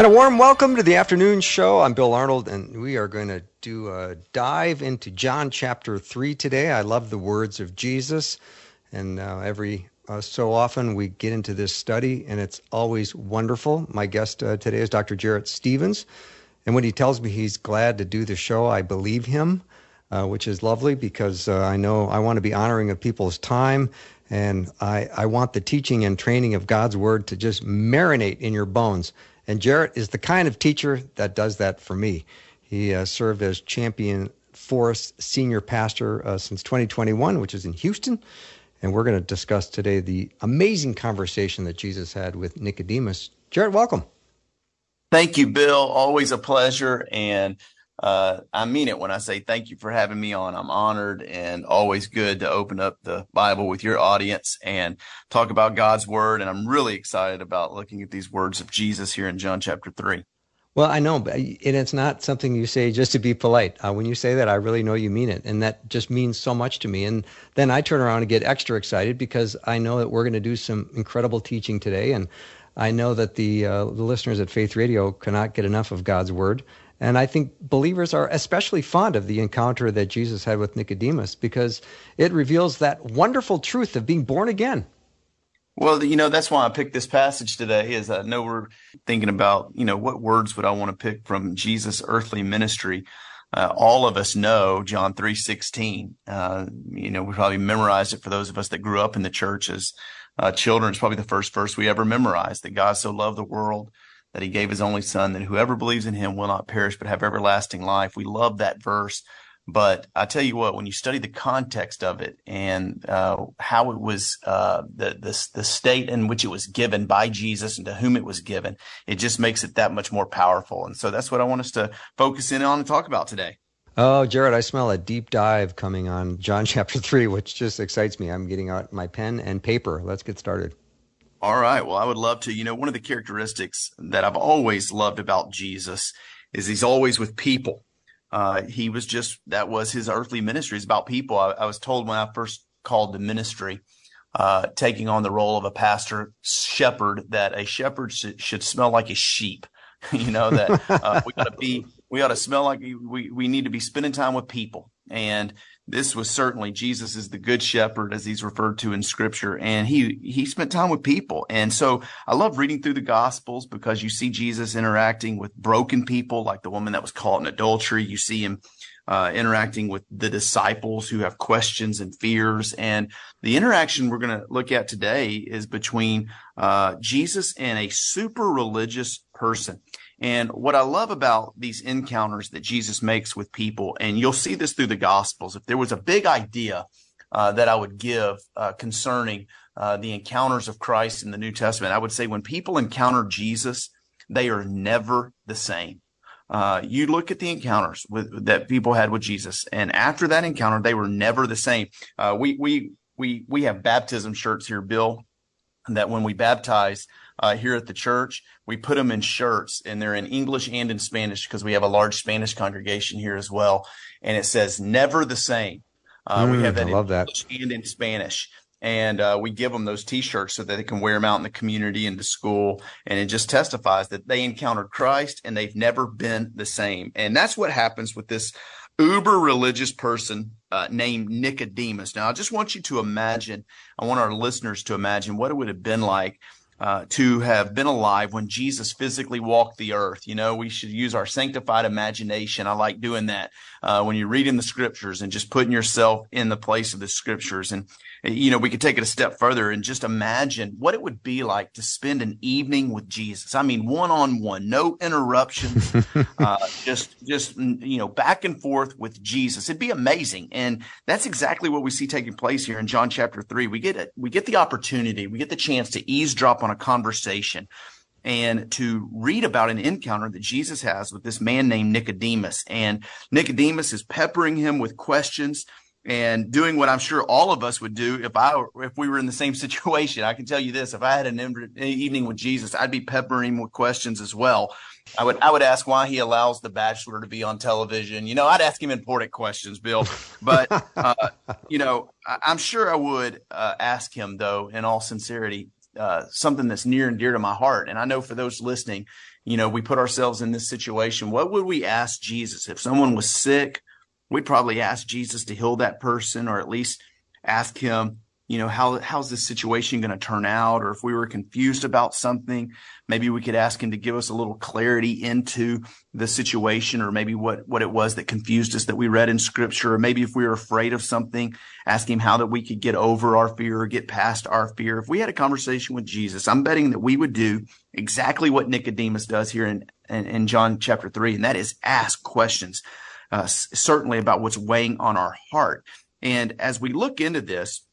And a warm welcome to the afternoon show. I'm Bill Arnold, and we are going to do a dive into John chapter 3 today. I love the words of Jesus, and uh, every uh, so often we get into this study, and it's always wonderful. My guest uh, today is Dr. Jarrett Stephens, and when he tells me he's glad to do the show, I believe him, uh, which is lovely because uh, I know I want to be honoring of people's time. And I, I want the teaching and training of God's Word to just marinate in your bones. And Jarrett is the kind of teacher that does that for me. He uh, served as Champion Forest senior pastor uh, since 2021, which is in Houston. And we're going to discuss today the amazing conversation that Jesus had with Nicodemus. Jarrett, welcome. Thank you, Bill. Always a pleasure. And uh, I mean it when I say thank you for having me on. I'm honored and always good to open up the Bible with your audience and talk about God's word. And I'm really excited about looking at these words of Jesus here in John chapter three. Well, I know, and it's not something you say just to be polite. Uh, when you say that, I really know you mean it, and that just means so much to me. And then I turn around and get extra excited because I know that we're going to do some incredible teaching today, and I know that the, uh, the listeners at Faith Radio cannot get enough of God's word. And I think believers are especially fond of the encounter that Jesus had with Nicodemus because it reveals that wonderful truth of being born again. Well, you know, that's why I picked this passage today is I know we're thinking about, you know, what words would I want to pick from Jesus' earthly ministry? Uh, all of us know John 3.16. Uh, you know, we probably memorized it for those of us that grew up in the church as uh, children. It's probably the first verse we ever memorized that God so loved the world that he gave his only son, that whoever believes in him will not perish, but have everlasting life. We love that verse. But I tell you what, when you study the context of it and uh, how it was, uh, the, the the state in which it was given by Jesus and to whom it was given, it just makes it that much more powerful. And so that's what I want us to focus in on and talk about today. Oh, Jarrett, I smell a deep dive coming on John chapter three, which just excites me. I'm getting out my pen and paper. Let's get started. All right. Well, I would love to. You know, one of the characteristics that I've always loved about Jesus is he's always with people. Uh, he was just, that was his earthly ministry. It's about people. I, I was told when I first called the ministry, uh, taking on the role of a pastor shepherd, that a shepherd should, should smell like a sheep. you know, that uh, we got to be, we ought to smell like we, we need to be spending time with people. And this was certainly Jesus is the good shepherd as he's referred to in scripture. And he, he spent time with people. And so I love reading through the gospels because you see Jesus interacting with broken people, like the woman that was caught in adultery. You see him uh, interacting with the disciples who have questions and fears. And the interaction we're going to look at today is between uh, Jesus and a super religious person. And what I love about these encounters that Jesus makes with people, and you'll see this through the Gospels, if there was a big idea uh, that I would give uh, concerning uh, the encounters of Christ in the New Testament, I would say when people encounter Jesus, they are never the same. Uh, you look at the encounters with, that people had with Jesus, and after that encounter, they were never the same. Uh, we we we we have baptism shirts here, Bill, that when we baptize, uh, here at the church. We put them in shirts and they're in English and in Spanish because we have a large Spanish congregation here as well. And it says never the same. Uh, mm, we have that I love in English that. and in Spanish. And uh, we give them those T-shirts so that they can wear them out in the community and to school. And it just testifies that they encountered Christ and they've never been the same. And that's what happens with this uber religious person uh, named Nicodemus. Now, I just want you to imagine, I want our listeners to imagine what it would have been like uh, to have been alive when Jesus physically walked the earth. You know, we should use our sanctified imagination. I like doing that uh, when you're reading the scriptures and just putting yourself in the place of the scriptures. And you know, we could take it a step further and just imagine what it would be like to spend an evening with Jesus. I mean, one on one, no interruptions, uh, just, just, you know, back and forth with Jesus. It'd be amazing. And that's exactly what we see taking place here in John chapter three. We get it. We get the opportunity, we get the chance to eavesdrop on a conversation and to read about an encounter that Jesus has with this man named Nicodemus. And Nicodemus is peppering him with questions and doing what I'm sure all of us would do if I if we were in the same situation. I can tell you this: if I had an evening with Jesus, I'd be peppering him with questions as well. I would I would ask why he allows The Bachelor to be on television. You know, I'd ask him important questions, Bill. But uh, you know, I, am sure I would uh, ask him though, in all sincerity, uh, something that's near and dear to my heart. And I know for those listening, you know, we put ourselves in this situation. What would we ask Jesus if someone was sick? We'd probably ask Jesus to heal that person, or at least ask him you know, how, how's this situation going to turn out? Or if we were confused about something, maybe we could ask him to give us a little clarity into the situation or maybe what, what it was that confused us that we read in scripture. Or maybe if we were afraid of something, ask him how that we could get over our fear or get past our fear. If we had a conversation with Jesus, I'm betting that we would do exactly what Nicodemus does here in, in, in John chapter three. And that is ask questions, uh, certainly about what's weighing on our heart. And as we look into this,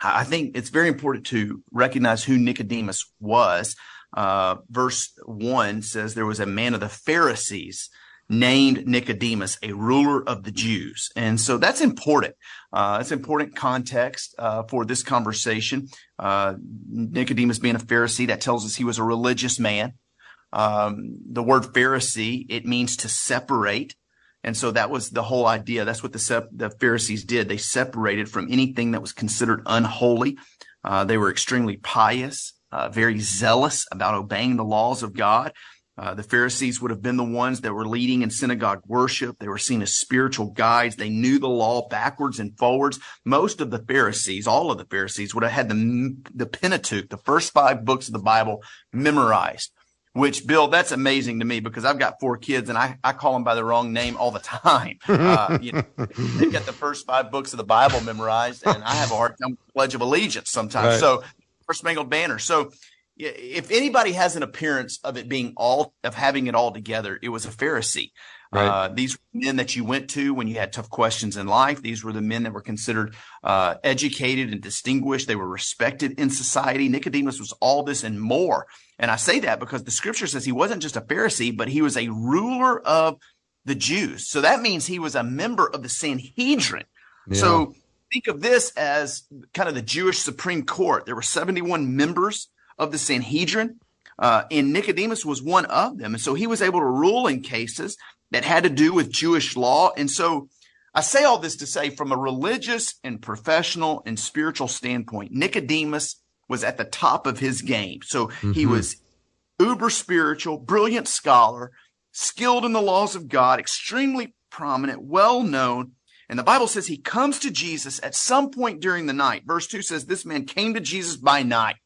I think it's very important to recognize who Nicodemus was. Uh, verse one says there was a man of the Pharisees named Nicodemus, a ruler of the Jews. And so that's important. Uh, it's important context, uh, for this conversation. Uh, Nicodemus being a Pharisee, that tells us he was a religious man. Um, the word Pharisee, it means to separate. And so that was the whole idea. That's what the, sep- the Pharisees did. They separated from anything that was considered unholy. Uh, they were extremely pious, uh, very zealous about obeying the laws of God. Uh, the Pharisees would have been the ones that were leading in synagogue worship. They were seen as spiritual guides. They knew the law backwards and forwards. Most of the Pharisees, all of the Pharisees would have had the, the Pentateuch, the first five books of the Bible memorized which Bill, that's amazing to me because I've got four kids and I, I call them by the wrong name all the time. Uh, you know, they've got the first five books of the Bible memorized and I have a hard time Pledge of Allegiance sometimes. Right. So First Spangled Banner. So if anybody has an appearance of it being all of having it all together, it was a Pharisee. Right. Uh, these were men that you went to when you had tough questions in life. These were the men that were considered uh, educated and distinguished. They were respected in society. Nicodemus was all this and more. And I say that because the scripture says he wasn't just a Pharisee, but he was a ruler of the Jews. So that means he was a member of the Sanhedrin. Yeah. So think of this as kind of the Jewish Supreme Court. There were 71 members of the Sanhedrin. Uh, and Nicodemus was one of them. And so he was able to rule in cases that had to do with Jewish law. And so I say all this to say from a religious and professional and spiritual standpoint, Nicodemus was at the top of his game. So mm-hmm. he was uber spiritual, brilliant scholar, skilled in the laws of God, extremely prominent, well known. And the Bible says he comes to Jesus at some point during the night. Verse 2 says, This man came to Jesus by night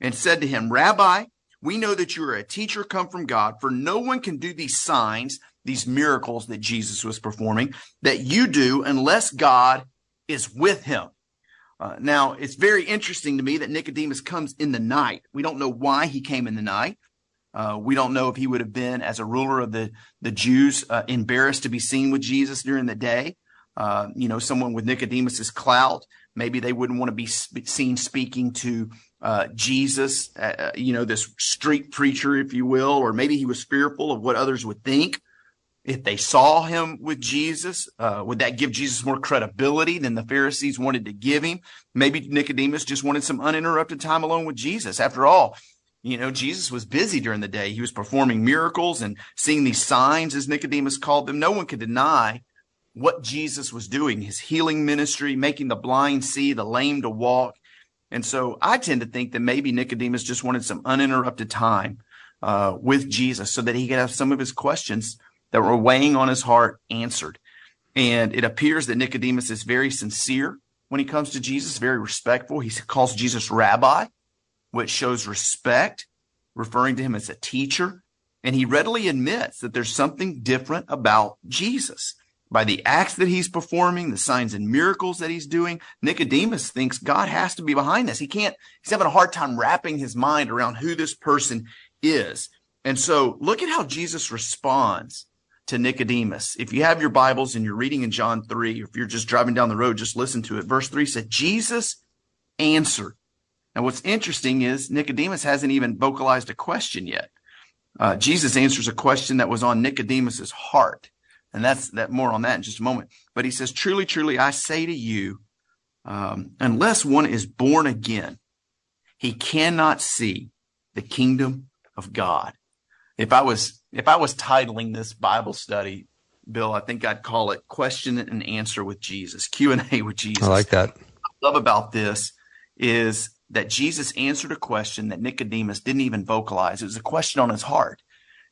and said to him, Rabbi, we know that you are a teacher come from God, for no one can do these signs, these miracles that Jesus was performing, that you do unless God is with him. Uh, now, it's very interesting to me that Nicodemus comes in the night. We don't know why he came in the night. Uh, we don't know if he would have been, as a ruler of the, the Jews, uh, embarrassed to be seen with Jesus during the day. Uh, you know, someone with Nicodemus's clout, maybe they wouldn't want to be sp- seen speaking to uh, Jesus, uh, you know, this street preacher, if you will, or maybe he was fearful of what others would think if they saw him with Jesus, uh, would that give Jesus more credibility than the Pharisees wanted to give him? Maybe Nicodemus just wanted some uninterrupted time alone with Jesus. After all, you know, Jesus was busy during the day. He was performing miracles and seeing these signs, as Nicodemus called them. No one could deny what Jesus was doing, his healing ministry, making the blind see, the lame to walk. And so I tend to think that maybe Nicodemus just wanted some uninterrupted time uh, with Jesus so that he could have some of his questions that were weighing on his heart answered. And it appears that Nicodemus is very sincere when he comes to Jesus, very respectful. He calls Jesus rabbi, which shows respect, referring to him as a teacher. And he readily admits that there's something different about Jesus. By the acts that he's performing, the signs and miracles that he's doing, Nicodemus thinks God has to be behind this. He can't, he's having a hard time wrapping his mind around who this person is. And so look at how Jesus responds to Nicodemus. If you have your Bibles and you're reading in John 3, if you're just driving down the road, just listen to it. Verse 3 said, Jesus answered. Now, what's interesting is Nicodemus hasn't even vocalized a question yet. Uh, Jesus answers a question that was on Nicodemus's heart. And that's that more on that in just a moment. But he says, truly, truly, I say to you, um, unless one is born again, he cannot see the kingdom of God. If I was, if I was titling this Bible study, Bill, I think I'd call it question and answer with Jesus, Q and A with Jesus. I like that. I love about this is that Jesus answered a question that Nicodemus didn't even vocalize. It was a question on his heart.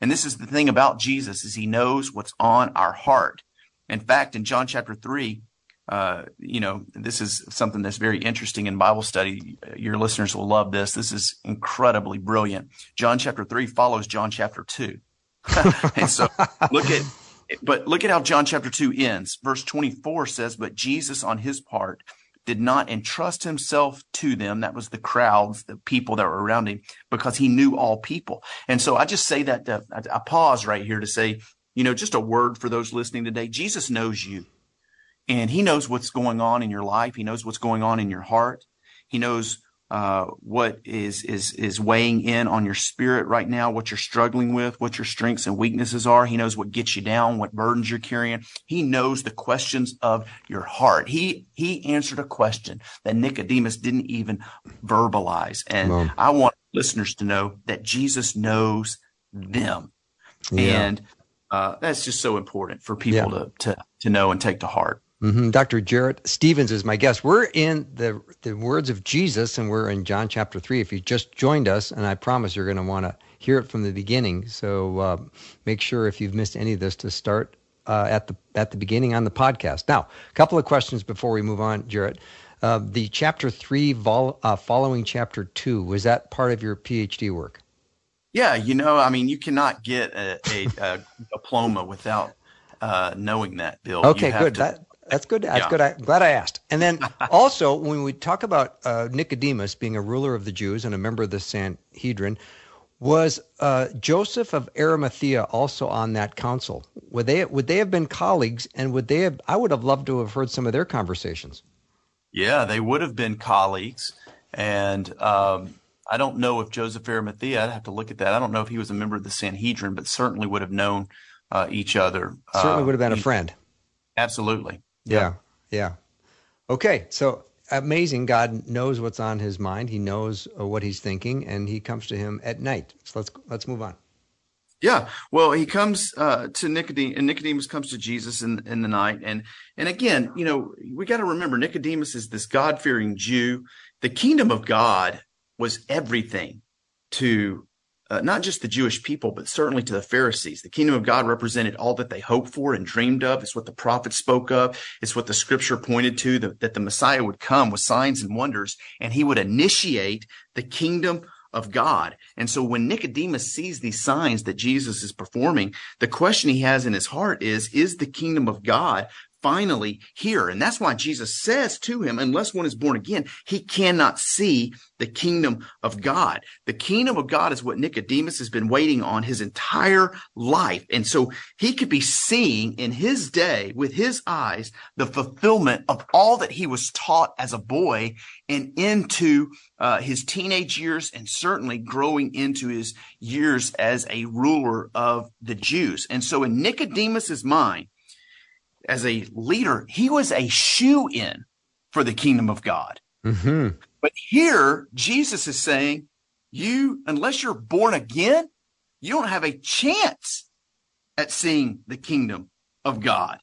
And this is the thing about Jesus is he knows what's on our heart. In fact, in John chapter three, uh, you know, this is something that's very interesting in Bible study. Your listeners will love this. This is incredibly brilliant. John chapter three follows John chapter two. and so look at, but look at how John chapter two ends. Verse 24 says, but Jesus on his part did not entrust himself to them. That was the crowds, the people that were around him, because he knew all people. And so I just say that uh, to, I pause right here to say, you know, just a word for those listening today. Jesus knows you and he knows what's going on in your life. He knows what's going on in your heart. He knows uh, what is is is weighing in on your spirit right now, what you're struggling with, what your strengths and weaknesses are. He knows what gets you down, what burdens you're carrying. He knows the questions of your heart. He he answered a question that Nicodemus didn't even verbalize, and I want listeners to know that Jesus knows them, yeah. and uh, that's just so important for people yeah. to to to know and take to heart. Mm-hmm. Dr. Jarrett Stephens is my guest. We're in the the words of Jesus, and we're in John chapter three. If you just joined us, and I promise you're going to want to hear it from the beginning. So uh, make sure if you've missed any of this to start uh, at the at the beginning on the podcast. Now, a couple of questions before we move on, Jarrett. Uh, the chapter three vol- uh, following chapter two was that part of your PhD work? Yeah, you know, I mean, you cannot get a, a, a diploma without uh, knowing that, Bill. Okay, good. To, that that's good. That's yeah. good. I'm glad I asked. And then also, when we talk about uh, Nicodemus being a ruler of the Jews and a member of the Sanhedrin, was uh, Joseph of Arimathea also on that council? Would they would they have been colleagues? And would they have? I would have loved to have heard some of their conversations. Yeah, they would have been colleagues, and um, I don't know if Joseph Arimathea. I'd have to look at that. I don't know if he was a member of the Sanhedrin, but certainly would have known uh, each other. Certainly would have been a uh, friend. Absolutely. Yeah. Yeah. Okay. So amazing. God knows what's on his mind. He knows uh, what he's thinking, and he comes to him at night. So let's let's move on. Yeah, well, he comes uh, to Nicodemus, and Nicodemus comes to Jesus in in the night, and and again, you know, we got to remember Nicodemus is this God fearing Jew. The kingdom of God was everything to uh, not just the Jewish people, but certainly to the Pharisees. The kingdom of God represented all that they hoped for and dreamed of. It's what the prophets spoke of. It's what the scripture pointed to that the Messiah would come with signs and wonders and he would initiate the kingdom of God. And so when Nicodemus sees these signs that Jesus is performing, the question he has in his heart is, is the kingdom of God finally here. And that's why Jesus says to him, unless one is born again, he cannot see the kingdom of God. The kingdom of God is what Nicodemus has been waiting on his entire life. And so he could be seeing in his day with his eyes the fulfillment of all that he was taught as a boy and into uh, his teenage years and certainly growing into his years as a ruler of the Jews. And so in Nicodemus's mind, as a leader, he was a shoe in for the kingdom of God. Mm-hmm. But here, Jesus is saying, you, unless you're born again, you don't have a chance at seeing the kingdom of God.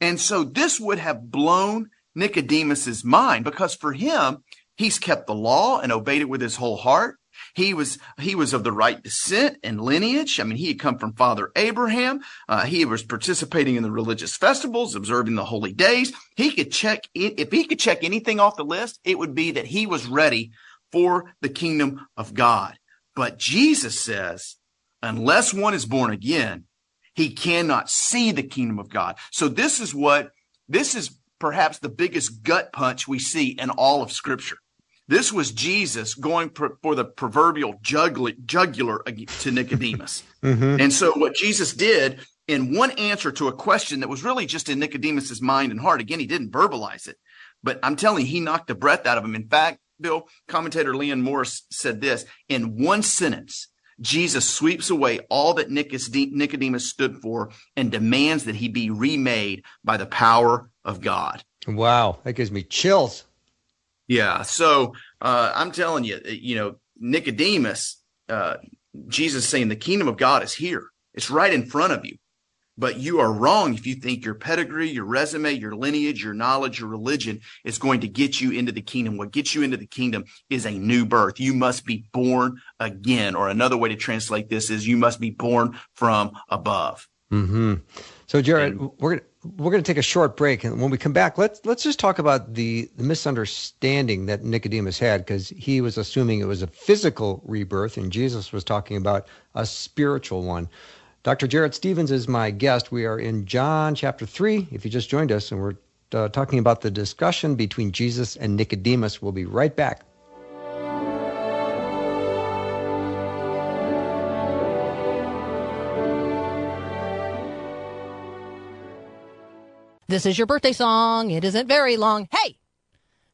And so this would have blown Nicodemus's mind because for him, he's kept the law and obeyed it with his whole heart. He was he was of the right descent and lineage. I mean, he had come from Father Abraham. Uh, he was participating in the religious festivals, observing the holy days. He could check it, if he could check anything off the list, it would be that he was ready for the kingdom of God. But Jesus says, unless one is born again, he cannot see the kingdom of God. So this is what this is perhaps the biggest gut punch we see in all of Scripture. This was Jesus going for the proverbial jugular to Nicodemus. mm-hmm. And so what Jesus did in one answer to a question that was really just in Nicodemus's mind and heart, again, he didn't verbalize it, but I'm telling you, he knocked the breath out of him. In fact, Bill, commentator Leon Morris said this in one sentence. Jesus sweeps away all that Nicodemus stood for and demands that he be remade by the power of God. Wow, that gives me chills. Yeah. So uh, I'm telling you, you know, Nicodemus, uh, Jesus saying the kingdom of God is here. It's right in front of you. But you are wrong if you think your pedigree, your resume, your lineage, your knowledge, your religion is going to get you into the kingdom. What gets you into the kingdom is a new birth. You must be born again. Or another way to translate this is you must be born from above. Mm-hmm. So, Jarrett, and, we're we're going to take a short break, and when we come back, let's let's just talk about the, the misunderstanding that Nicodemus had, because he was assuming it was a physical rebirth, and Jesus was talking about a spiritual one. Dr. Jarrett Stephens is my guest. We are in John chapter 3, if you just joined us, and we're uh, talking about the discussion between Jesus and Nicodemus. We'll be right back. This is your birthday song. It isn't very long. Hey!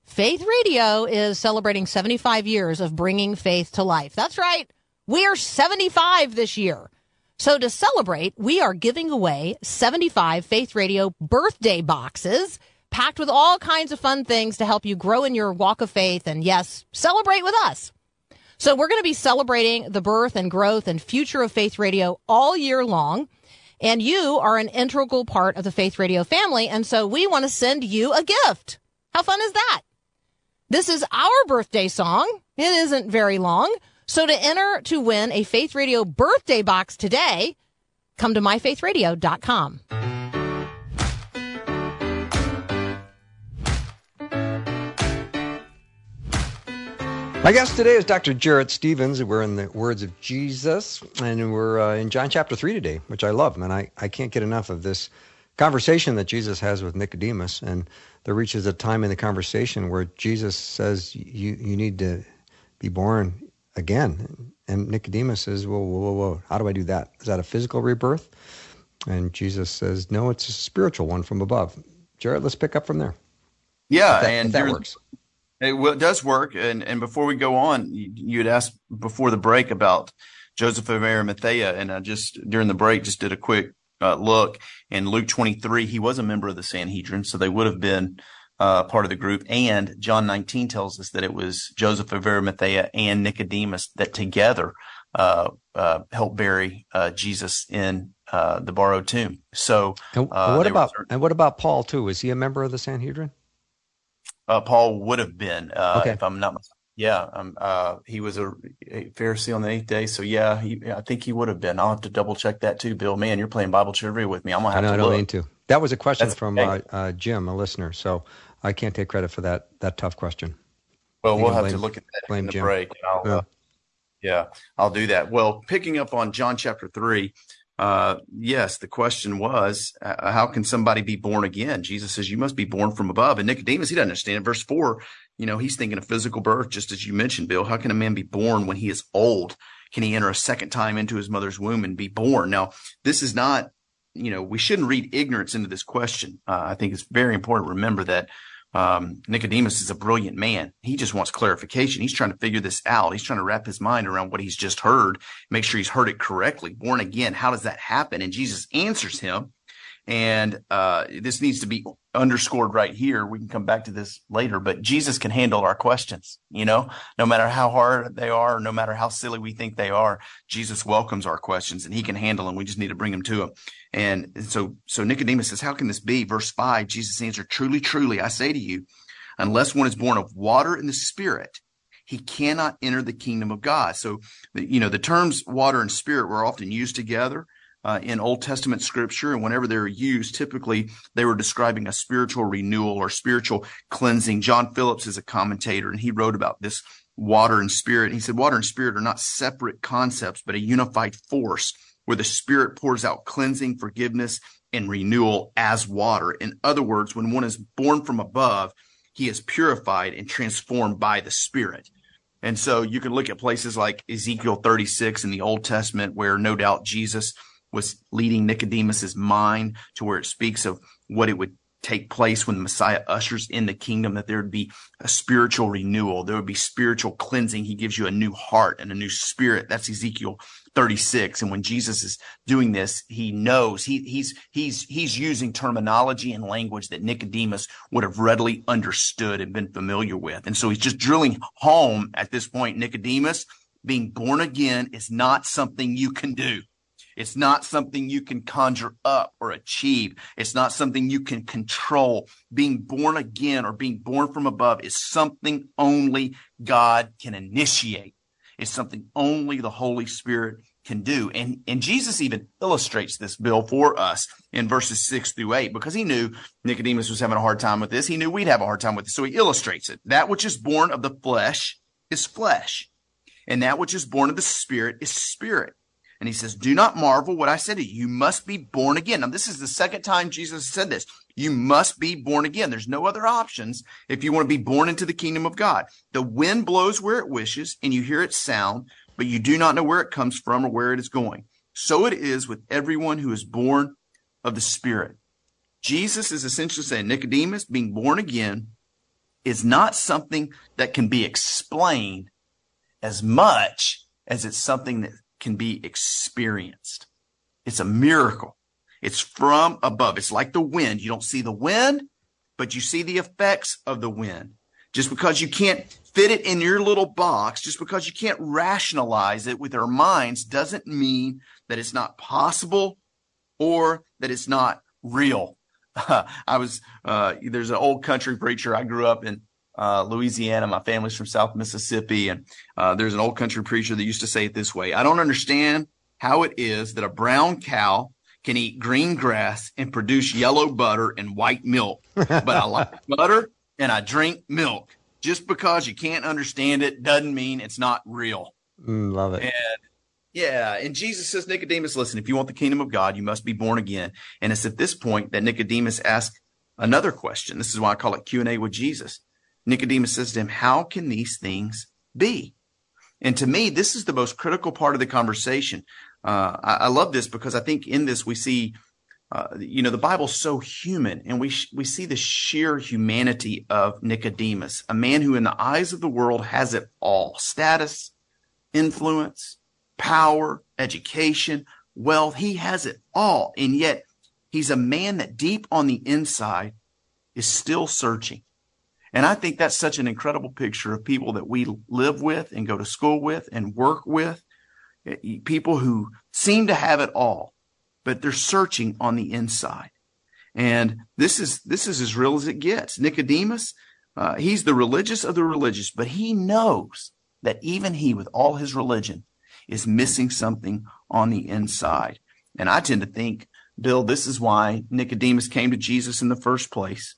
Faith Radio is celebrating 75 years of bringing faith to life. That's right. We are 75 this year. So to celebrate, we are giving away 75 Faith Radio birthday boxes packed with all kinds of fun things to help you grow in your walk of faith and yes, celebrate with us. So we're going to be celebrating the birth and growth and future of Faith Radio all year long. And you are an integral part of the Faith Radio family. And so we want to send you a gift. How fun is that? This is our birthday song. It isn't very long. So to enter to win a Faith Radio birthday box today, come to myfaithradio.com. My guest today is Dr. Jarrett Stephens. We're in the words of Jesus, and we're uh, in John chapter 3 today, which I love. And I, I can't get enough of this conversation that Jesus has with Nicodemus. And there reaches a time in the conversation where Jesus says, You, you need to be born again. And Nicodemus says, whoa, whoa, whoa, whoa. How do I do that? Is that a physical rebirth? And Jesus says, no, it's a spiritual one from above. Jarrett, let's pick up from there. Yeah, that, and that works. It, well, it does work. And and before we go on, you, had asked before the break about Joseph of Arimathea, and I just during the break just did a quick uh, look. In Luke 23, he was a member of the Sanhedrin, so they would have been uh, part of the group. And John 19 tells us that it was Joseph of Arimathea and Nicodemus that together uh, uh, helped bury uh, Jesus in uh, the borrowed tomb. So, and uh, what about and what about Paul too? Is he a member of the Sanhedrin? Uh, Paul would have been, uh, okay. if I'm not mistaken. Yeah, um, uh, he was a, a, Pharisee on the eighth day, so yeah, he, I think he would have been. I'll have to double check that too, Bill. Man, you're playing Bible trivia with me. I'm gonna have I know, to. I don't mean to. That was a question That's from Jim, a listener. So I can't take credit for that that tough question. Well, we'll have blame, to look at that in the Jim. break. I'll, yeah. Uh, yeah, I'll do that. Well, picking up on John chapter three, uh, yes, the question was, uh, how can somebody be born again? Jesus says, you must be born from above. And Nicodemus, he doesn't understand. Verse four, you know, he's thinking of physical birth, just as you mentioned, Bill. How can a man be born when he is old? Can he enter a second time into his mother's womb and be born? Now, this is not, you know, we shouldn't read ignorance into this question. Uh, I think it's very important to remember that um, Nicodemus is a brilliant man. He just wants clarification. He's trying to figure this out. He's trying to wrap his mind around what he's just heard, make sure he's heard it correctly. Born again, how does that happen? And Jesus answers him. And uh, this needs to be underscored right here. We can come back to this later, but Jesus can handle our questions, you know, no matter how hard they are, no matter how silly we think they are, Jesus welcomes our questions and he can handle them. We just need to bring them to him. And so, so Nicodemus says, how can this be? Verse five, Jesus answered, truly, truly, I say to you, unless one is born of water and the spirit, he cannot enter the kingdom of God. So, you know, the terms water and spirit were often used together uh, in Old Testament scripture. And whenever they're used, typically they were describing a spiritual renewal or spiritual cleansing. John Phillips is a commentator and he wrote about this water and spirit. He said, water and spirit are not separate concepts, but a unified force where the spirit pours out cleansing, forgiveness, and renewal as water. In other words, when one is born from above, he is purified and transformed by the spirit. And so you can look at places like Ezekiel 36 in the Old Testament, where no doubt Jesus was leading Nicodemus's mind to where it speaks of what it would take place when the Messiah ushers in the kingdom, that there would be a spiritual renewal. There would be spiritual cleansing. He gives you a new heart and a new spirit. That's Ezekiel 36. And when Jesus is doing this, he knows he, he's, he's, he's using terminology and language that Nicodemus would have readily understood and been familiar with. And so he's just drilling home at this point, Nicodemus, being born again is not something you can do. It's not something you can conjure up or achieve. It's not something you can control. Being born again or being born from above is something only God can initiate. It's something only the Holy Spirit can do. And, and Jesus even illustrates this Bill for us in verses six through eight because he knew Nicodemus was having a hard time with this. He knew we'd have a hard time with it. So he illustrates it. That which is born of the flesh is flesh and that which is born of the spirit is spirit. And he says, do not marvel what I said to you. You must be born again. Now, this is the second time Jesus said this. You must be born again. There's no other options if you want to be born into the kingdom of God. The wind blows where it wishes and you hear its sound, but you do not know where it comes from or where it is going. So it is with everyone who is born of the spirit. Jesus is essentially saying Nicodemus being born again is not something that can be explained as much as it's something that can be experienced. It's a miracle. It's from above. It's like the wind. You don't see the wind, but you see the effects of the wind. Just because you can't fit it in your little box, just because you can't rationalize it with our minds doesn't mean that it's not possible or that it's not real. I was, uh, there's an old country preacher I grew up in uh, Louisiana. My family's from South Mississippi. And uh, there's an old country preacher that used to say it this way I don't understand how it is that a brown cow can eat green grass and produce yellow butter and white milk. But I like butter and I drink milk. Just because you can't understand it doesn't mean it's not real. Mm, love it. And yeah, and Jesus says, Nicodemus, listen, if you want the kingdom of God, you must be born again. And it's at this point that Nicodemus asks another question. This is why I call it Q&A with Jesus. Nicodemus says to him, How can these things be? And to me, this is the most critical part of the conversation. Uh, I, I, love this because I think in this we see, uh, you know, the Bible's so human, and we sh- we see the sheer humanity of Nicodemus, a man who, in the eyes of the world, has it all: status, influence, power, education, wealth. He has it all, and yet he's a man that deep on the inside is still searching. And I think that's such an incredible picture of people that we live with and go to school with and work with. Eh, people who seem to have it all, but they're searching on the inside. And this is, this is as real as it gets. Nicodemus, uh, he's the religious of the religious, but he knows that even he, with all his religion, is missing something on the inside. And I tend to think, Bill, this is why Nicodemus came to Jesus in the first place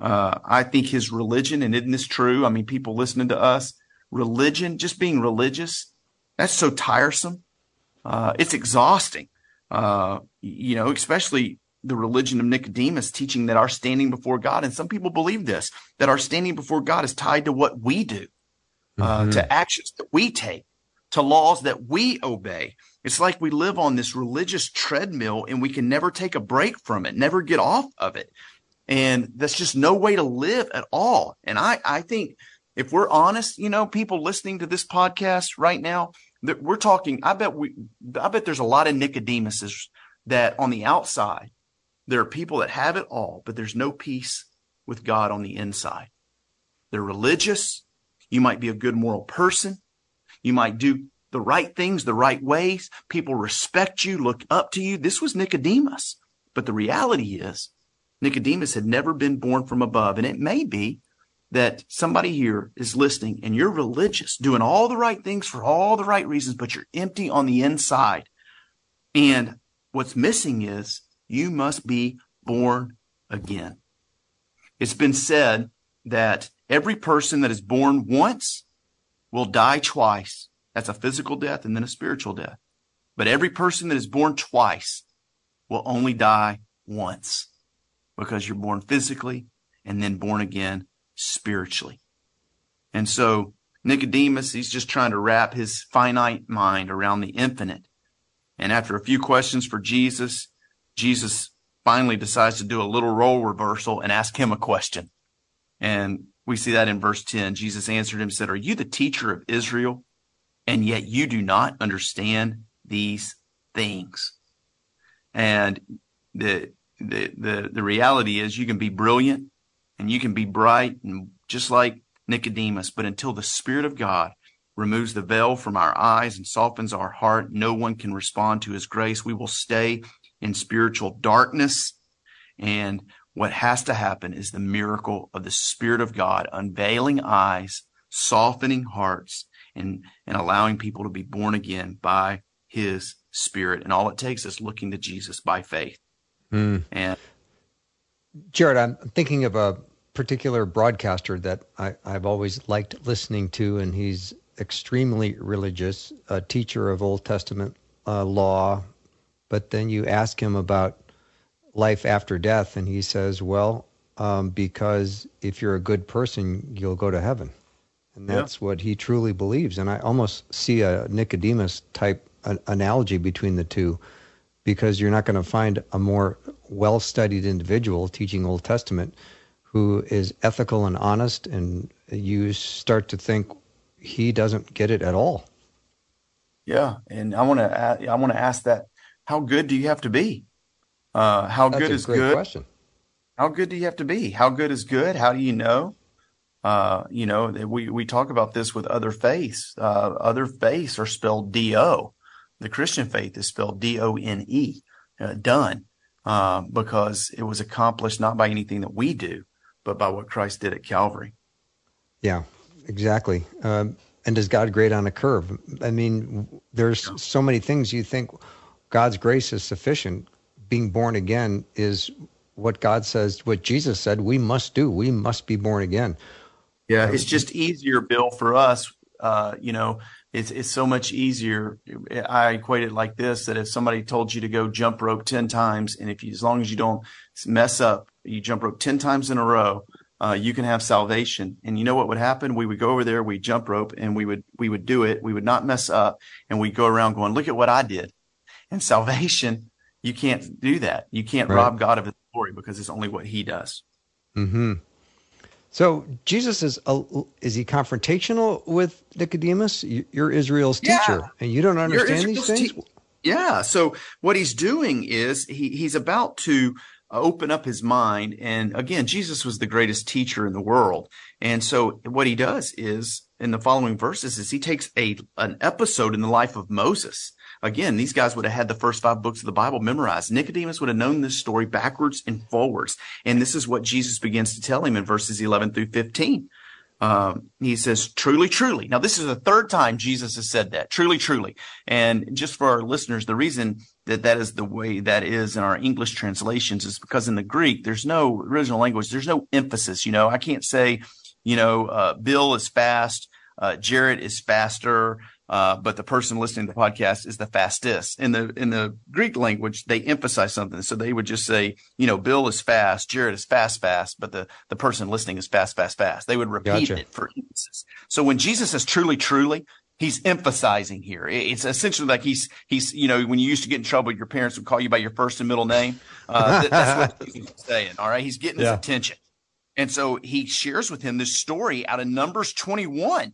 uh, I think his religion, and isn't this true? I mean, people listening to us, religion, just being religious, that's so tiresome. Uh, it's exhausting. Uh, you know, especially the religion of Nicodemus teaching that our standing before God, and some people believe this, that our standing before God is tied to what we do, uh, mm-hmm. to actions that we take, to laws that we obey. It's like we live on this religious treadmill and we can never take a break from it, never get off of it. And that's just no way to live at all. And I, I think if we're honest, you know, people listening to this podcast right now, that we're talking, I bet we, I bet there's a lot of Nicodemuses that on the outside, there are people that have it all, but there's no peace with God on the inside. They're religious. You might be a good moral person. You might do the right things the right ways. People respect you, look up to you. This was Nicodemus. But the reality is Nicodemus had never been born from above. And it may be that somebody here is listening and you're religious, doing all the right things for all the right reasons, but you're empty on the inside. And what's missing is you must be born again. It's been said that every person that is born once will die twice. That's a physical death and then a spiritual death. But every person that is born twice will only die once because you're born physically and then born again spiritually. And so Nicodemus, he's just trying to wrap his finite mind around the infinite. And after a few questions for Jesus, Jesus finally decides to do a little role reversal and ask him a question. And we see that in verse 10. Jesus answered him and said, Are you the teacher of Israel? And yet you do not understand these things. And the, the, the, the reality is you can be brilliant and you can be bright and just like Nicodemus, but until the Spirit of God removes the veil from our eyes and softens our heart, no one can respond to his grace. We will stay in spiritual darkness. And what has to happen is the miracle of the Spirit of God unveiling eyes, softening hearts, and, and allowing people to be born again by his Spirit. And all it takes is looking to Jesus by faith. Mm. And Jarrett, I'm thinking of a particular broadcaster that I, have always liked listening to, and he's extremely religious, a teacher of Old Testament uh, law. But then you ask him about life after death, and he says, Well, um, because if you're a good person, you'll go to heaven. And that's yeah. what he truly believes. And I almost see a Nicodemus type analogy between the two because you're not going to find a more well studied individual teaching Old Testament who is ethical and honest, and you start to think he doesn't get it at all. Yeah, and I want to I want to ask that: How good do you have to be? Uh, how That's good is good? Question. How good do you have to be? How good is good? How do you know? Uh, you know, we we talk about this with other faiths. Uh, other faiths are spelled D O. The Christian faith is spelled D O N E, uh, done, uh, because it was accomplished not by anything that we do, but by what Christ did at Calvary. Yeah, exactly. Um, and does God grade on a curve? I mean, there's so many things you think God's grace is sufficient. Being born again is what God says, what Jesus said we must do. We must be born again. Yeah, it's just easier, Bill, for us. Uh, you know, it's it's so much easier. I equate it like this: that if somebody told you to go jump rope ten times, and if you, as long as you don't mess up, you jump rope ten times in a row, uh, you can have salvation. And you know what would happen? We would go over there, we jump rope, and we would we would do it. We would not mess up, and we'd go around going, "Look at what I did." And salvation, you can't do that. You can't right. rob God of His glory because it's only what He does. Hmm. So Jesus is a, is he confrontational with Nicodemus? You're Israel's teacher, yeah. and you don't understand these things. Te- yeah. So what he's doing is he he's about to uh, open up his mind. And again, Jesus was the greatest teacher in the world. And so what he does is in the following verses is he takes a, an episode in the life of Moses. Again, these guys would have had the first five books of the Bible memorized. Nicodemus would have known this story backwards and forwards. And this is what Jesus begins to tell him in verses 11 through 15. Um, he says, truly, truly. Now, this is the third time Jesus has said that. Truly, truly. And just for our listeners, the reason that that is the way that is in our English translations is because in the Greek, there's no original language. There's no emphasis. You know, I can't say, you know, uh, Bill is fast. Uh, Jarrett is faster. Uh, but the person listening to the podcast is the fastest. In the in the Greek language, they emphasize something, so they would just say, you know, Bill is fast, Jarrett is fast, fast, but the the person listening is fast, fast, fast. They would repeat gotcha. it for emphasis. So when Jesus says truly, truly, he's emphasizing here. It's essentially like he's he's you know when you used to get in trouble, your parents would call you by your first and middle name. Uh, that's what he's saying. All right, he's getting yeah. his attention, and so he shares with him this story out of Numbers twenty one.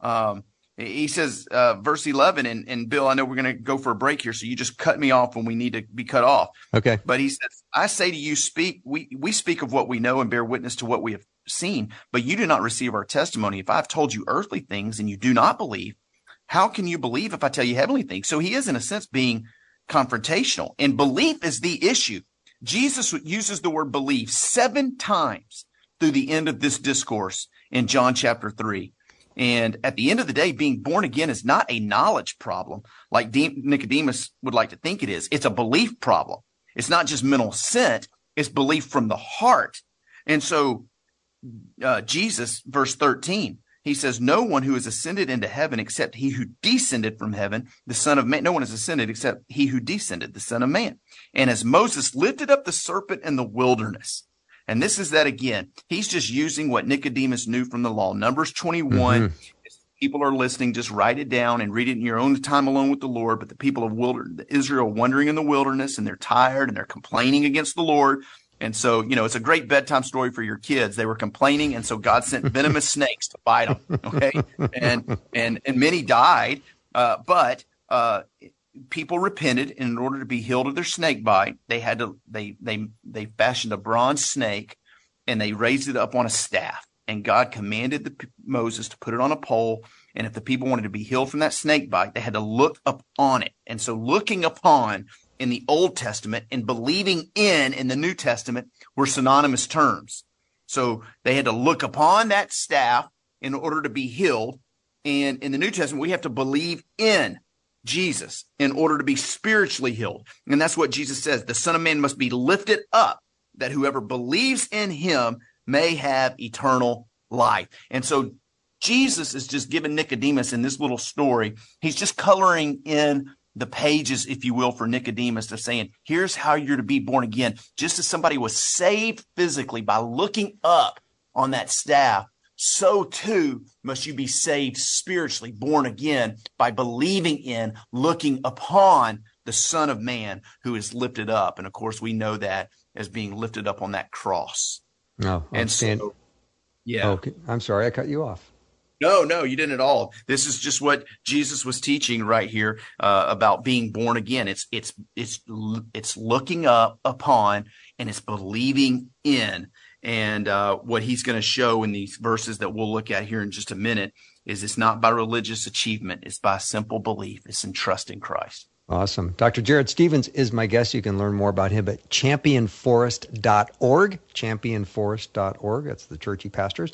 Um, he says, uh, verse 11, and, and Bill, I know we're going to go for a break here, so you just cut me off when we need to be cut off. Okay. But he says, I say to you, speak, we, we speak of what we know and bear witness to what we have seen, but you do not receive our testimony. If I've told you earthly things and you do not believe, how can you believe if I tell you heavenly things? So he is, in a sense, being confrontational, and belief is the issue. Jesus uses the word belief seven times through the end of this discourse in John chapter three. And at the end of the day, being born again is not a knowledge problem like Nicodemus would like to think it is. It's a belief problem. It's not just mental assent. It's belief from the heart. And so, uh, Jesus, verse 13, he says, no one who has ascended into heaven except he who descended from heaven, the son of man. No one has ascended except he who descended, the son of man. And as Moses lifted up the serpent in the wilderness, and this is that again. He's just using what Nicodemus knew from the law. Numbers 21 mm-hmm. people are listening, just write it down and read it in your own time alone with the Lord. But the people of wilder- Israel wandering in the wilderness and they're tired and they're complaining against the Lord. And so, you know, it's a great bedtime story for your kids. They were complaining, and so God sent venomous snakes to bite them. Okay, and and and many died, uh, but uh, people repented. And in order to be healed of their snake bite, they had to they they they fashioned a bronze snake, and they raised it up on a staff. And God commanded the, Moses to put it on a pole. And if the people wanted to be healed from that snake bite, they had to look up on it. And so, looking upon in the Old Testament and believing in in the New Testament were synonymous terms. So they had to look upon that staff in order to be healed. And in the New Testament, we have to believe in Jesus in order to be spiritually healed. And that's what Jesus says. The Son of Man must be lifted up that whoever believes in him may have eternal life. And so Jesus is just giving Nicodemus in this little story, he's just coloring in the pages, if you will, for Nicodemus of saying, here's how you're to be born again. Just as somebody was saved physically by looking up on that staff, so too must you be saved spiritually, born again by believing in, looking upon the Son of Man who is lifted up. And of course, we know that as being lifted up on that cross. No, oh, and so, yeah. Oh, I'm sorry, I cut you off. No, no, you didn't at all. This is just what Jesus was teaching right here uh, about being born again. It's it's it's it's looking up upon and it's believing in. And uh, what he's going to show in these verses that we'll look at here in just a minute is it's not by religious achievement; it's by simple belief. It's in trust in Christ. Awesome. Dr. Jarrett Stephens is my guest. You can learn more about him at championforest.org. Championforest.org. That's the church he pastors.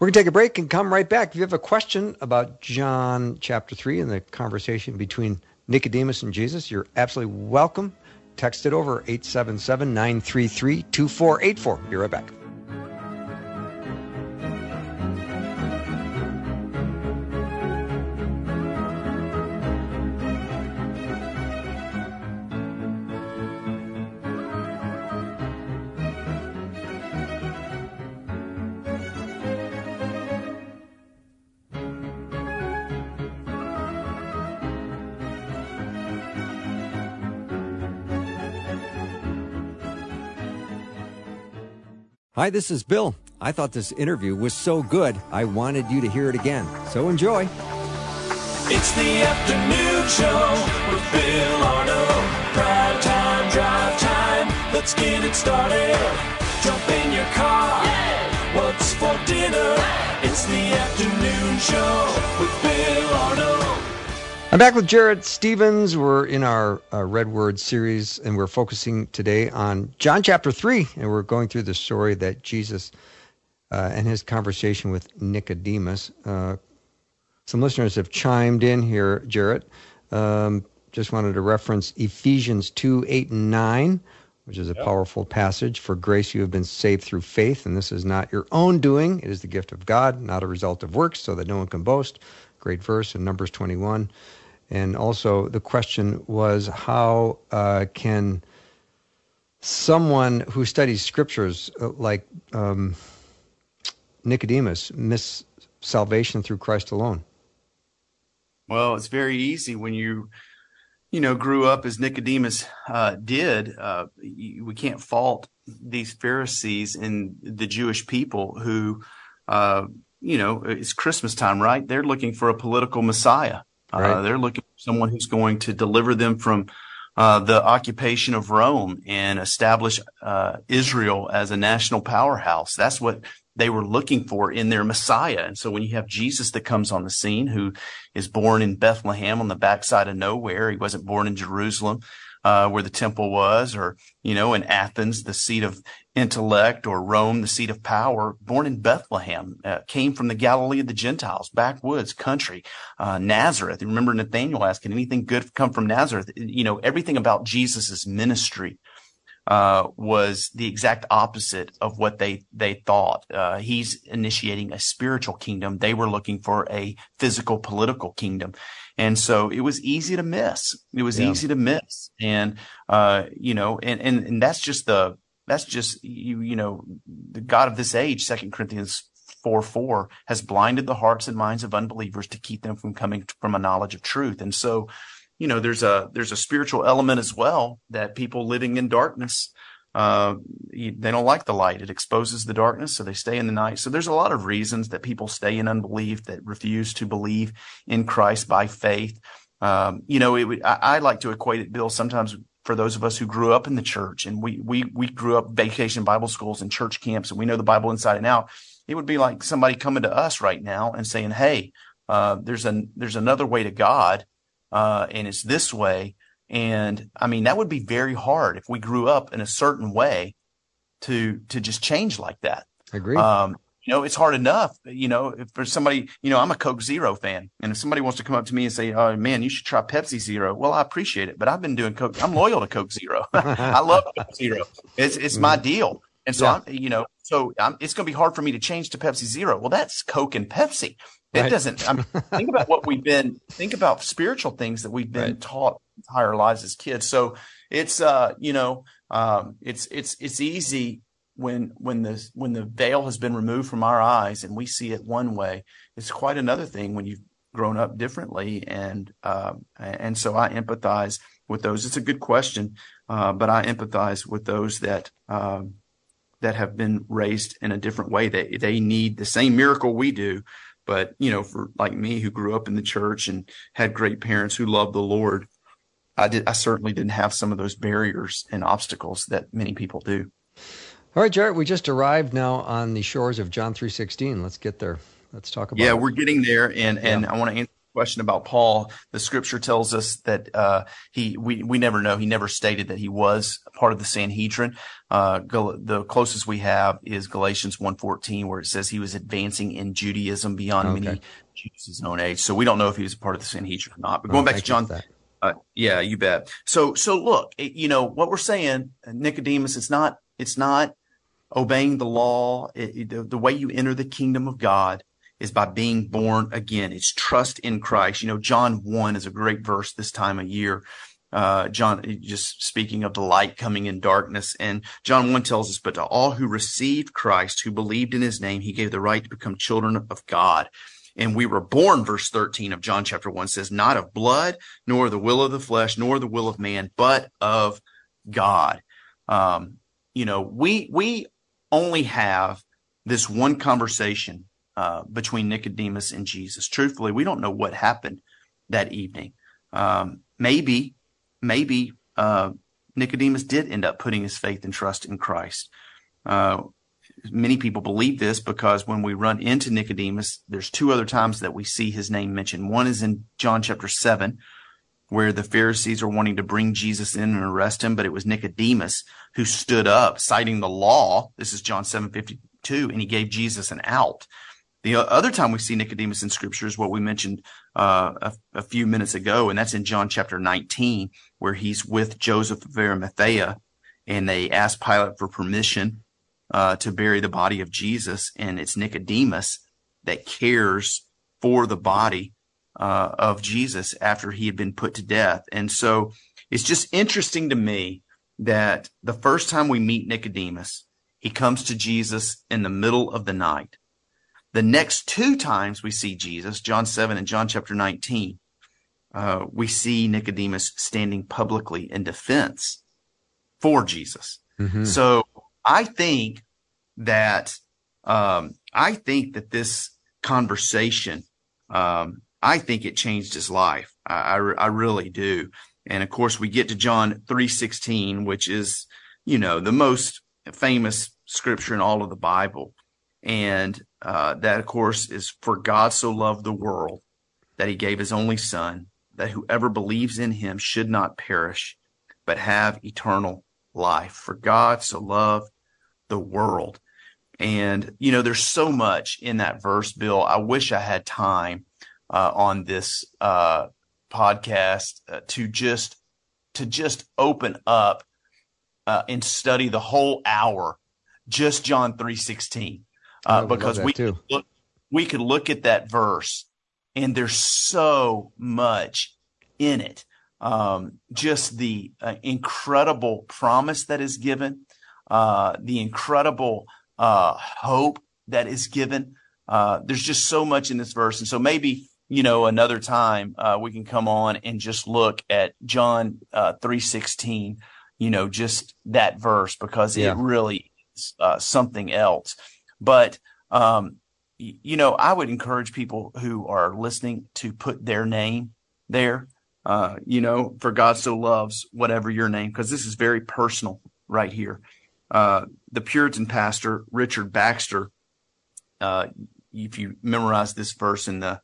We're going to take a break and come right back. If you have a question about John chapter 3 and the conversation between Nicodemus and Jesus, you're absolutely welcome. Text it over 877 933 2484. Be right back. Hi, this is Bill. I thought this interview was so good, I wanted you to hear it again. So enjoy. It's the afternoon show with Bill Arnold. Prime time, drive time. Let's get it started. Jump in your car. What's for dinner? It's the afternoon show with Bill Arnold. I'm back with Jarrett Stephens. We're in our uh, Red Word series, and we're focusing today on John chapter 3. And we're going through the story that Jesus uh, and his conversation with Nicodemus. Uh, some listeners have chimed in here, Jarrett. Um, just wanted to reference Ephesians 2 8 and 9, which is a yep. powerful passage. For grace you have been saved through faith, and this is not your own doing, it is the gift of God, not a result of works, so that no one can boast. Great verse in Numbers 21. And also, the question was how uh, can someone who studies scriptures uh, like um, Nicodemus miss salvation through Christ alone? Well, it's very easy when you, you know, grew up as Nicodemus uh, did. Uh, we can't fault these Pharisees and the Jewish people who, uh, you know, it's Christmas time, right? They're looking for a political Messiah. Uh, right. Uh, they're looking for someone who's going to deliver them from uh, the occupation of Rome and establish uh, Israel as a national powerhouse. That's what they were looking for in their Messiah. And so when you have Jesus that comes on the scene, who is born in Bethlehem on the backside of nowhere, he wasn't born in Jerusalem uh, where the temple was, or you know, in Athens, the seat of intellect, or Rome, the seat of power. Born in Bethlehem, uh, came from the Galilee of the Gentiles, backwoods country, uh, Nazareth. Remember Nathaniel asked, "Can anything good come from Nazareth?" You know, everything about Jesus's ministry uh, was the exact opposite of what they they thought. Uh, he's initiating a spiritual kingdom. They were looking for a physical political kingdom, and so it was easy to miss. It was yeah. easy to miss. And, uh, you know, and, and, and that's just the, that's just you, you know, the God of this age, second Corinthians 4 4 has blinded the hearts and minds of unbelievers to keep them from coming from a knowledge of truth. And so, you know, there's a there's a spiritual element as well that people living in darkness uh, they don't like the light. It exposes the darkness, so they stay in the night. So there's a lot of reasons that people stay in unbelief, that refuse to believe in Christ by faith. Um, you know, it would, I, I, like to equate it, Bill, sometimes for those of us who grew up in the church and we, we, we grew up vacation Bible schools and church camps and we know the Bible inside and out. It would be like somebody coming to us right now and saying, Hey, uh, there's an, there's another way to God. Uh, and it's this way. And I mean, that would be very hard if we grew up in a certain way to, to just change like that. I agree. Um, you know, it's hard enough, you know, if for somebody, you know, I'm a Coke Zero fan. And if somebody wants to come up to me and say, Oh man, you should try Pepsi Zero. Well, I appreciate it, but I've been doing Coke. I'm loyal to Coke Zero. I love Coke Zero. It's, it's mm-hmm. my deal. And so yeah. I'm, you know, so I'm, it's going to be hard for me to change to Pepsi Zero. Well, that's Coke and Pepsi. It right. doesn't, I mean, think about what we've been, think about spiritual things that we've been right. taught entire lives as kids. So it's, uh, you know, um, it's, it's, it's easy when when the when the veil has been removed from our eyes and we see it one way, it's quite another thing when you've grown up differently. And um, and so I empathize with those. It's a good question, uh, but I empathize with those that um, that have been raised in a different way. They they need the same miracle we do. But you know, for like me, who grew up in the church and had great parents who loved the Lord, I did. I certainly didn't have some of those barriers and obstacles that many people do. All right, Jarrett, we just arrived now on the shores of John 3.16. Let's get there. Let's talk about Yeah, it. we're getting there. And, and yeah. I want to answer the question about Paul. The scripture tells us that uh, he we, we never know. He never stated that he was part of the Sanhedrin. Uh, the closest we have is Galatians 1.14, where it says he was advancing in Judaism beyond okay. many Jews his own age. So we don't know if he was a part of the Sanhedrin or not. But going back to John... Uh, yeah, you bet. So, so look, it, you know what we're saying, Nicodemus. It's not, it's not obeying the law, it, the, the way you enter the kingdom of God is by being born again. It's trust in Christ. You know, John 1 is a great verse this time of year. Uh, John, just speaking of the light coming in darkness. And John 1 tells us, but to all who received Christ, who believed in his name, he gave the right to become children of God. And we were born, verse 13 of John chapter 1 says, not of blood, nor the will of the flesh, nor the will of man, but of God. Um, you know, we, we only have this one conversation uh, between Nicodemus and Jesus. Truthfully, we don't know what happened that evening. Um, maybe, maybe uh, Nicodemus did end up putting his faith and trust in Christ. Uh, many people believe this because when we run into Nicodemus, there's two other times that we see his name mentioned. One is in John chapter seven, where the Pharisees are wanting to bring Jesus in and arrest him, but it was Nicodemus who stood up citing the law. This is John 7:52 and he gave Jesus an out. The other time we see Nicodemus in scripture is what we mentioned uh, a, a, few minutes ago, and that's in John chapter 19, where he's with Joseph of Arimathea, and they ask Pilate for permission uh, to bury the body of Jesus, and it's Nicodemus that cares for the body uh, of Jesus after he had been put to death. And so it's just interesting to me that the first time we meet Nicodemus, he comes to Jesus in the middle of the night. The next two times we see Jesus, John 7 and John chapter 19, uh, we see Nicodemus standing publicly in defense for Jesus. Mm-hmm. So I think that um, I think that this conversation um, I think it changed his life. I, I, I really do. And of course, we get to John 3:16, which is, you know, the most famous scripture in all of the Bible. And uh, that, of course, is for God so loved the world that he gave his only son, that whoever believes in him should not perish, but have eternal life. For God so loved the world. And, you know, there's so much in that verse, Bill. I wish I had time uh, on this uh, podcast uh, to just to just open up uh, and study the whole hour, just John three sixteen, uh, because we could look, we could look at that verse and there's so much in it. Um, just the uh, incredible promise that is given, the incredible hope that is given uh, there's just so much in this verse. And so maybe, you know, another time, uh, we can come on and just look at John, uh, 316, you know, just that verse because Yeah. it really is, uh, something else. But, um, you know, I would encourage people who are listening to put their name there. Uh, you know, for God so loves whatever your name, because this is very personal right here. Uh, the Puritan pastor, Richard Baxter, uh, if you memorize this verse in the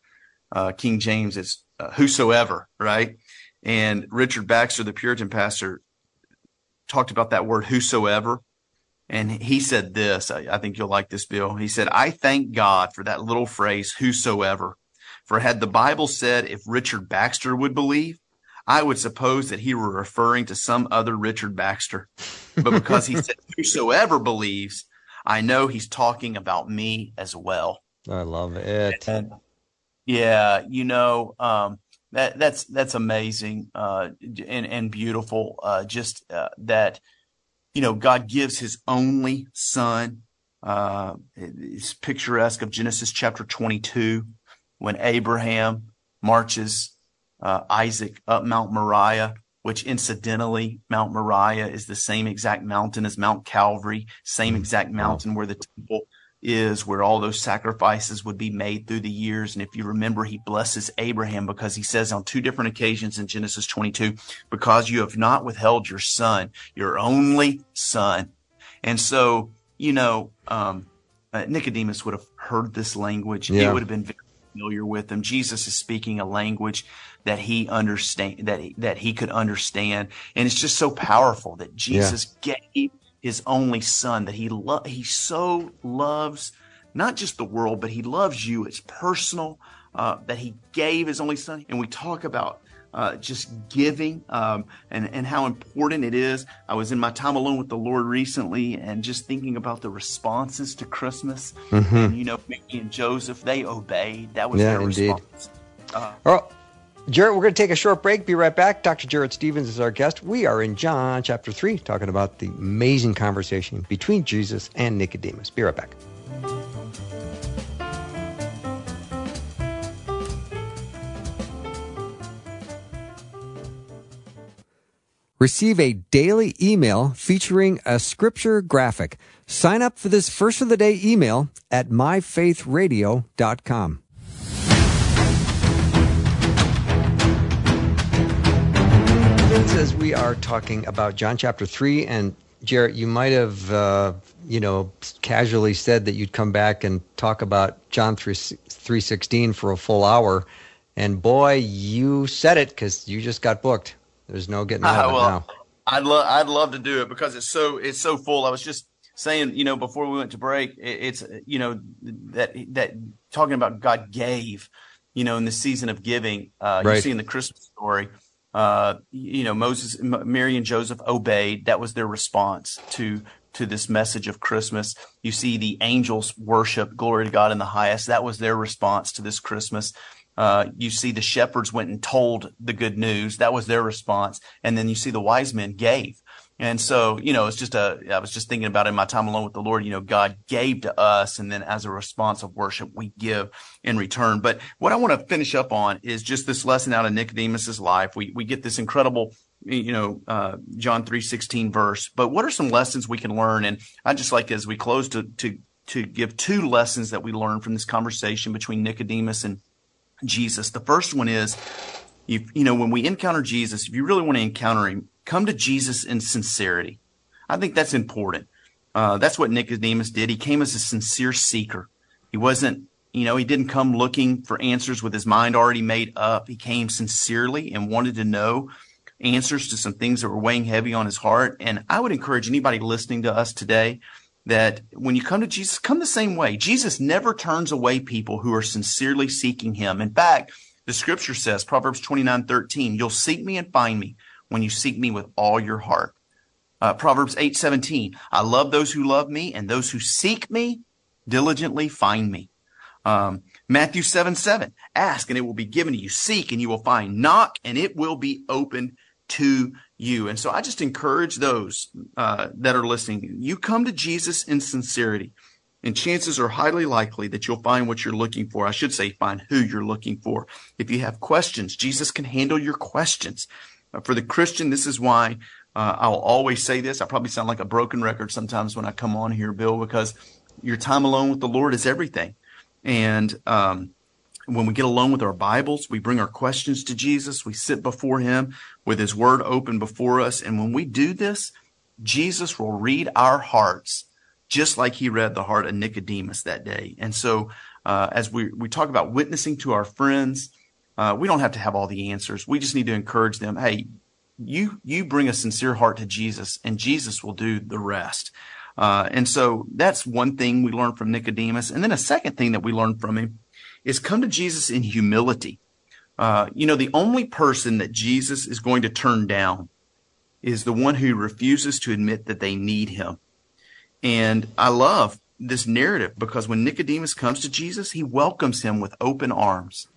uh, King James, it's uh, whosoever, right? And Richard Baxter, the Puritan pastor, talked about that word whosoever. And he said this, I, I think you'll like this, Bill. He said, I thank God for that little phrase, whosoever. For had the Bible said if Richard Baxter would believe, I would suppose that he were referring to some other Richard Baxter. But because he said whosoever believes, I know he's talking about me as well. I love it. And yeah, you know, um, that that's that's amazing uh, and and beautiful. Uh, just uh, that you know, God gives His only Son. Uh, it's picturesque of Genesis chapter twenty-two when Abraham marches uh, Isaac up Mount Moriah. Which incidentally, Mount Moriah is the same exact mountain as Mount Calvary, same exact mountain where the temple is where all those sacrifices would be made through the years. And if you remember, he blesses Abraham because he says on two different occasions in Genesis 22, because you have not withheld your son, your only son. And so, you know, um, uh, Nicodemus would have heard this language. Yeah. It would have been very familiar with him. Jesus is speaking a language that he understand, that he, that he could understand. And it's just so powerful that Jesus gave his only son that he lo- he so loves not just the world but he loves you it's personal uh, that he gave his only son and we talk about uh, just giving um, and and how important it is i was in my time alone with the lord recently and just thinking about the responses to christmas and you know mary and joseph they obeyed that was Mm-hmm. Yeah, their indeed. response uh, All right. Jarrett, we're going to take a short break. Be right back. Dr. Jarrett Stephens is our guest. We are in John chapter 3, talking about the amazing conversation between Jesus and Nicodemus. Be right back. Receive a daily email featuring a scripture graphic. Sign up for this first of the day email at myfaithradio.com. As we are talking about John chapter 3, and Jarrett, you might have, uh, you know, casually said that you'd come back and talk about John 3, 3.16 for a full hour. And boy, you said it because you just got booked. There's no getting out Ah, of it well, now. I'd love I'd love to do it because it's so it's so full. I was just saying, you know, before we went to break, it, it's you know that that talking about God gave, you know, in the season of giving. Uh, You Right. see in the Christmas story, uh, you know, Moses, Mary, and Joseph obeyed. That was their response to to this message of Christmas. You see the angels worship, glory to God in the highest. That was their response to this Christmas. Uh, you see the shepherds went and told the good news. That was their response. And then you see the wise men gave. And so, you know, it's just a, I was just thinking about in my time alone with the Lord, you know, God gave to us. And then as a response of worship, we give in return. But what I want to finish up on is just this lesson out of Nicodemus's life. We, we get this incredible, you know, uh, John 3.16 verse, but what are some lessons we can learn? And I just like as we close to, to, to give two lessons that we learn from this conversation between Nicodemus and Jesus. The first one is, you, you know, when we encounter Jesus, if you really want to encounter him, come to Jesus in sincerity. I think that's important. Uh, that's what Nicodemus did. He came as a sincere seeker. He wasn't, you know, he didn't come looking for answers with his mind already made up. He came sincerely and wanted to know answers to some things that were weighing heavy on his heart. And I would encourage anybody listening to us today that when you come to Jesus, come the same way. Jesus never turns away people who are sincerely seeking him. In fact, the scripture says, Proverbs 29, 13, you'll seek me and find me when you seek me with all your heart. Uh, Proverbs 8, 17, I love those who love me and those who seek me diligently find me. Um, Matthew 7, 7, ask and it will be given to you. Seek and you will find. Knock and it will be opened to you. And so I just encourage those uh, that are listening. You come to Jesus in sincerity. And chances are highly likely that you'll find what you're looking for. I should say, find who you're looking for. If you have questions, Jesus can handle your questions. Uh, for the Christian, this is why uh, I'll always say this. I probably sound like a broken record sometimes when I come on here, Bill, because your time alone with the Lord is everything. And um, when we get alone with our Bibles, we bring our questions to Jesus. We sit before Him with His Word open before us. And when we do this, Jesus will read our hearts just like he read the heart of Nicodemus that day. And so, uh, as we, we talk about witnessing to our friends, uh, we don't have to have all the answers. We just need to encourage them. Hey, you, you bring a sincere heart to Jesus and Jesus will do the rest. Uh, and so that's one thing we learn from Nicodemus. And then a second thing that we learn from him is come to Jesus in humility. Uh, you know, the only person that Jesus is going to turn down is the one who refuses to admit that they need him. And I love this narrative because when Nicodemus comes to Jesus, he welcomes him with open arms.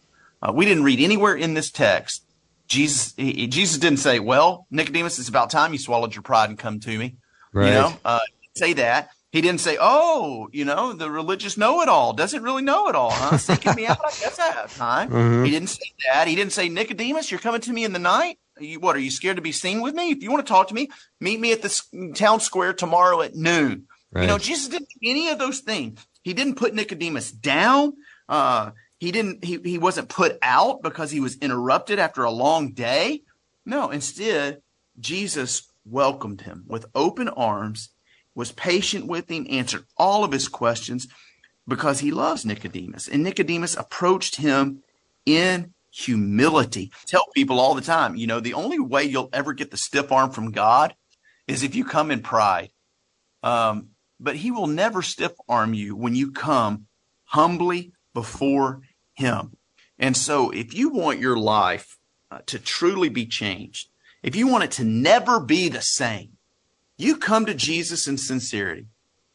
Uh, we didn't read anywhere in this text. Jesus, he, Jesus didn't say, well, Nicodemus, it's about time you swallowed your pride and come to me. Right. You know, uh, say that. He didn't say, oh, you know, the religious know-it-all doesn't really know it all, huh? Seeking me out, I guess I have time. Mm-hmm. He didn't say that. He didn't say, Nicodemus, you're coming to me in the night. You, what, are you scared to be seen with me? If you want to talk to me, meet me at the town square tomorrow at noon. Right. You know, Jesus didn't do any of those things. He didn't put Nicodemus down. Uh, he didn't, he, he wasn't put out because he was interrupted after a long day. No, instead, Jesus welcomed him with open arms, was patient with him, answered all of his questions because he loves Nicodemus. And Nicodemus approached him in humility. Tell people all the time, you know, the only way you'll ever get the stiff arm from God is if you come in pride. Um, but he will never stiff arm you when you come humbly before him. And so if you want your life uh, to truly be changed, if you want it to never be the same, you come to Jesus in sincerity.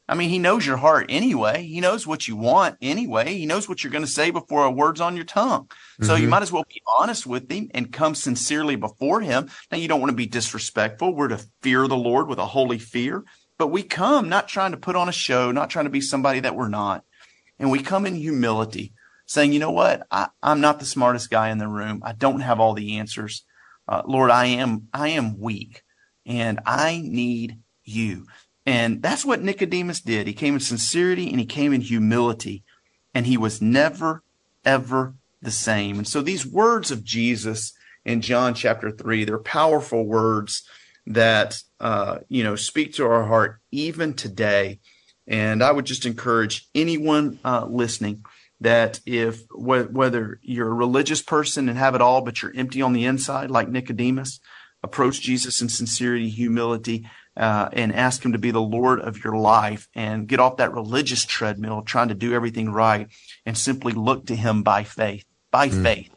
I mean, he knows your heart anyway. He knows what you want anyway. He knows what you're going to say before a word's on your tongue. So mm-hmm. you might as well be honest with him and come sincerely before him. Now, you don't want to be disrespectful. We're to fear the Lord with a holy fear. But we come not trying to put on a show, not trying to be somebody that we're not. And we come in humility, saying, you know what? I, am not the smartest guy in the room. I don't have all the answers. Uh, Lord, I am, I am weak and I need you. And that's what Nicodemus did. He came in sincerity and he came in humility and he was never, ever the same. And so these words of Jesus in John chapter three, they're powerful words that uh, you know speak to our heart even today. And I would just encourage anyone uh, listening that if wh- whether you're a religious person and have it all, but you're empty on the inside, like Nicodemus, approach Jesus in sincerity, humility, uh, and ask Him to be the Lord of your life, and get off that religious treadmill, trying to do everything right, and simply look to Him by faith, by mm. faith,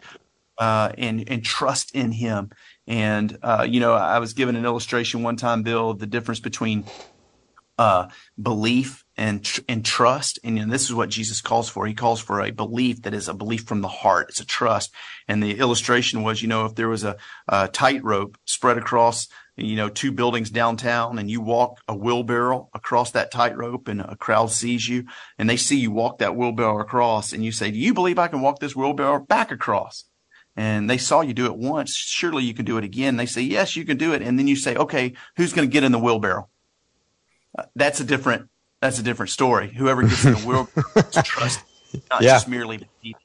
uh, and and trust in Him and, uh, you know, I was given an illustration one time, Bill, of the difference between uh, belief and tr- and trust. And you know, this is what Jesus calls for. He calls for a belief that is a belief from the heart. It's a trust. And the illustration was, you know, if there was a, a tightrope spread across, you know, two buildings downtown and you walk a wheelbarrow across that tightrope and a crowd sees you and they see you walk that wheelbarrow across and you say, do you believe I can walk this wheelbarrow back across? and they saw you do it once, surely you can do it again. They say, yes, you can do it. And then you say, okay, who's going to get in the wheelbarrow? Uh, that's a different, that's a different story. Whoever gets in the wheelbarrow is trust, not yeah. just merely believe.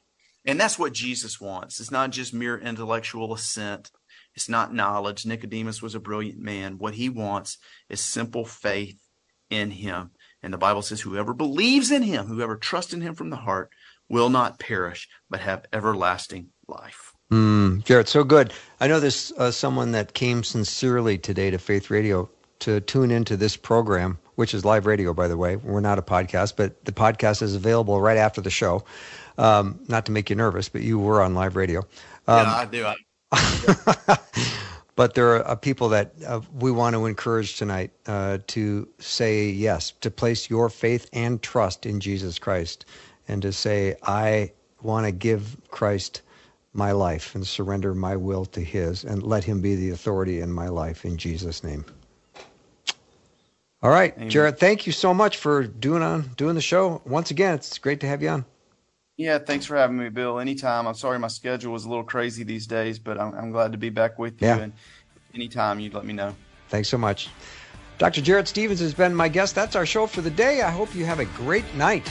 And that's what Jesus wants. It's not just mere intellectual assent. It's not knowledge. Nicodemus was a brilliant man. What he wants is simple faith in him. And the Bible says, whoever believes in him, whoever trusts in him from the heart, will not perish, but have everlasting life. Mm, Jarrett, so good. I know there's uh, someone that came sincerely today to Faith Radio to tune into this program, which is live radio, by the way. We're not a podcast, but the podcast is available right after the show. Um, not to make you nervous, but you were on live radio. Um, yeah, I do. I, but there are uh, people that uh, we want to encourage tonight uh, to say yes, to place your faith and trust in Jesus Christ, and to say, I want to give Christ my life and surrender my will to His and let Him be the authority in my life in Jesus' name. All right, Amen. Jarrett, thank you so much for doing on doing the show. Once again, it's great to have you on. Yeah, thanks for having me, Bill. Anytime. I'm sorry my schedule was a little crazy these days, but I'm, I'm glad to be back with you. Yeah. And anytime you'd let me know. Thanks so much. Dr. Jarrett Stephens has been my guest. That's our show for the day. I hope you have a great night.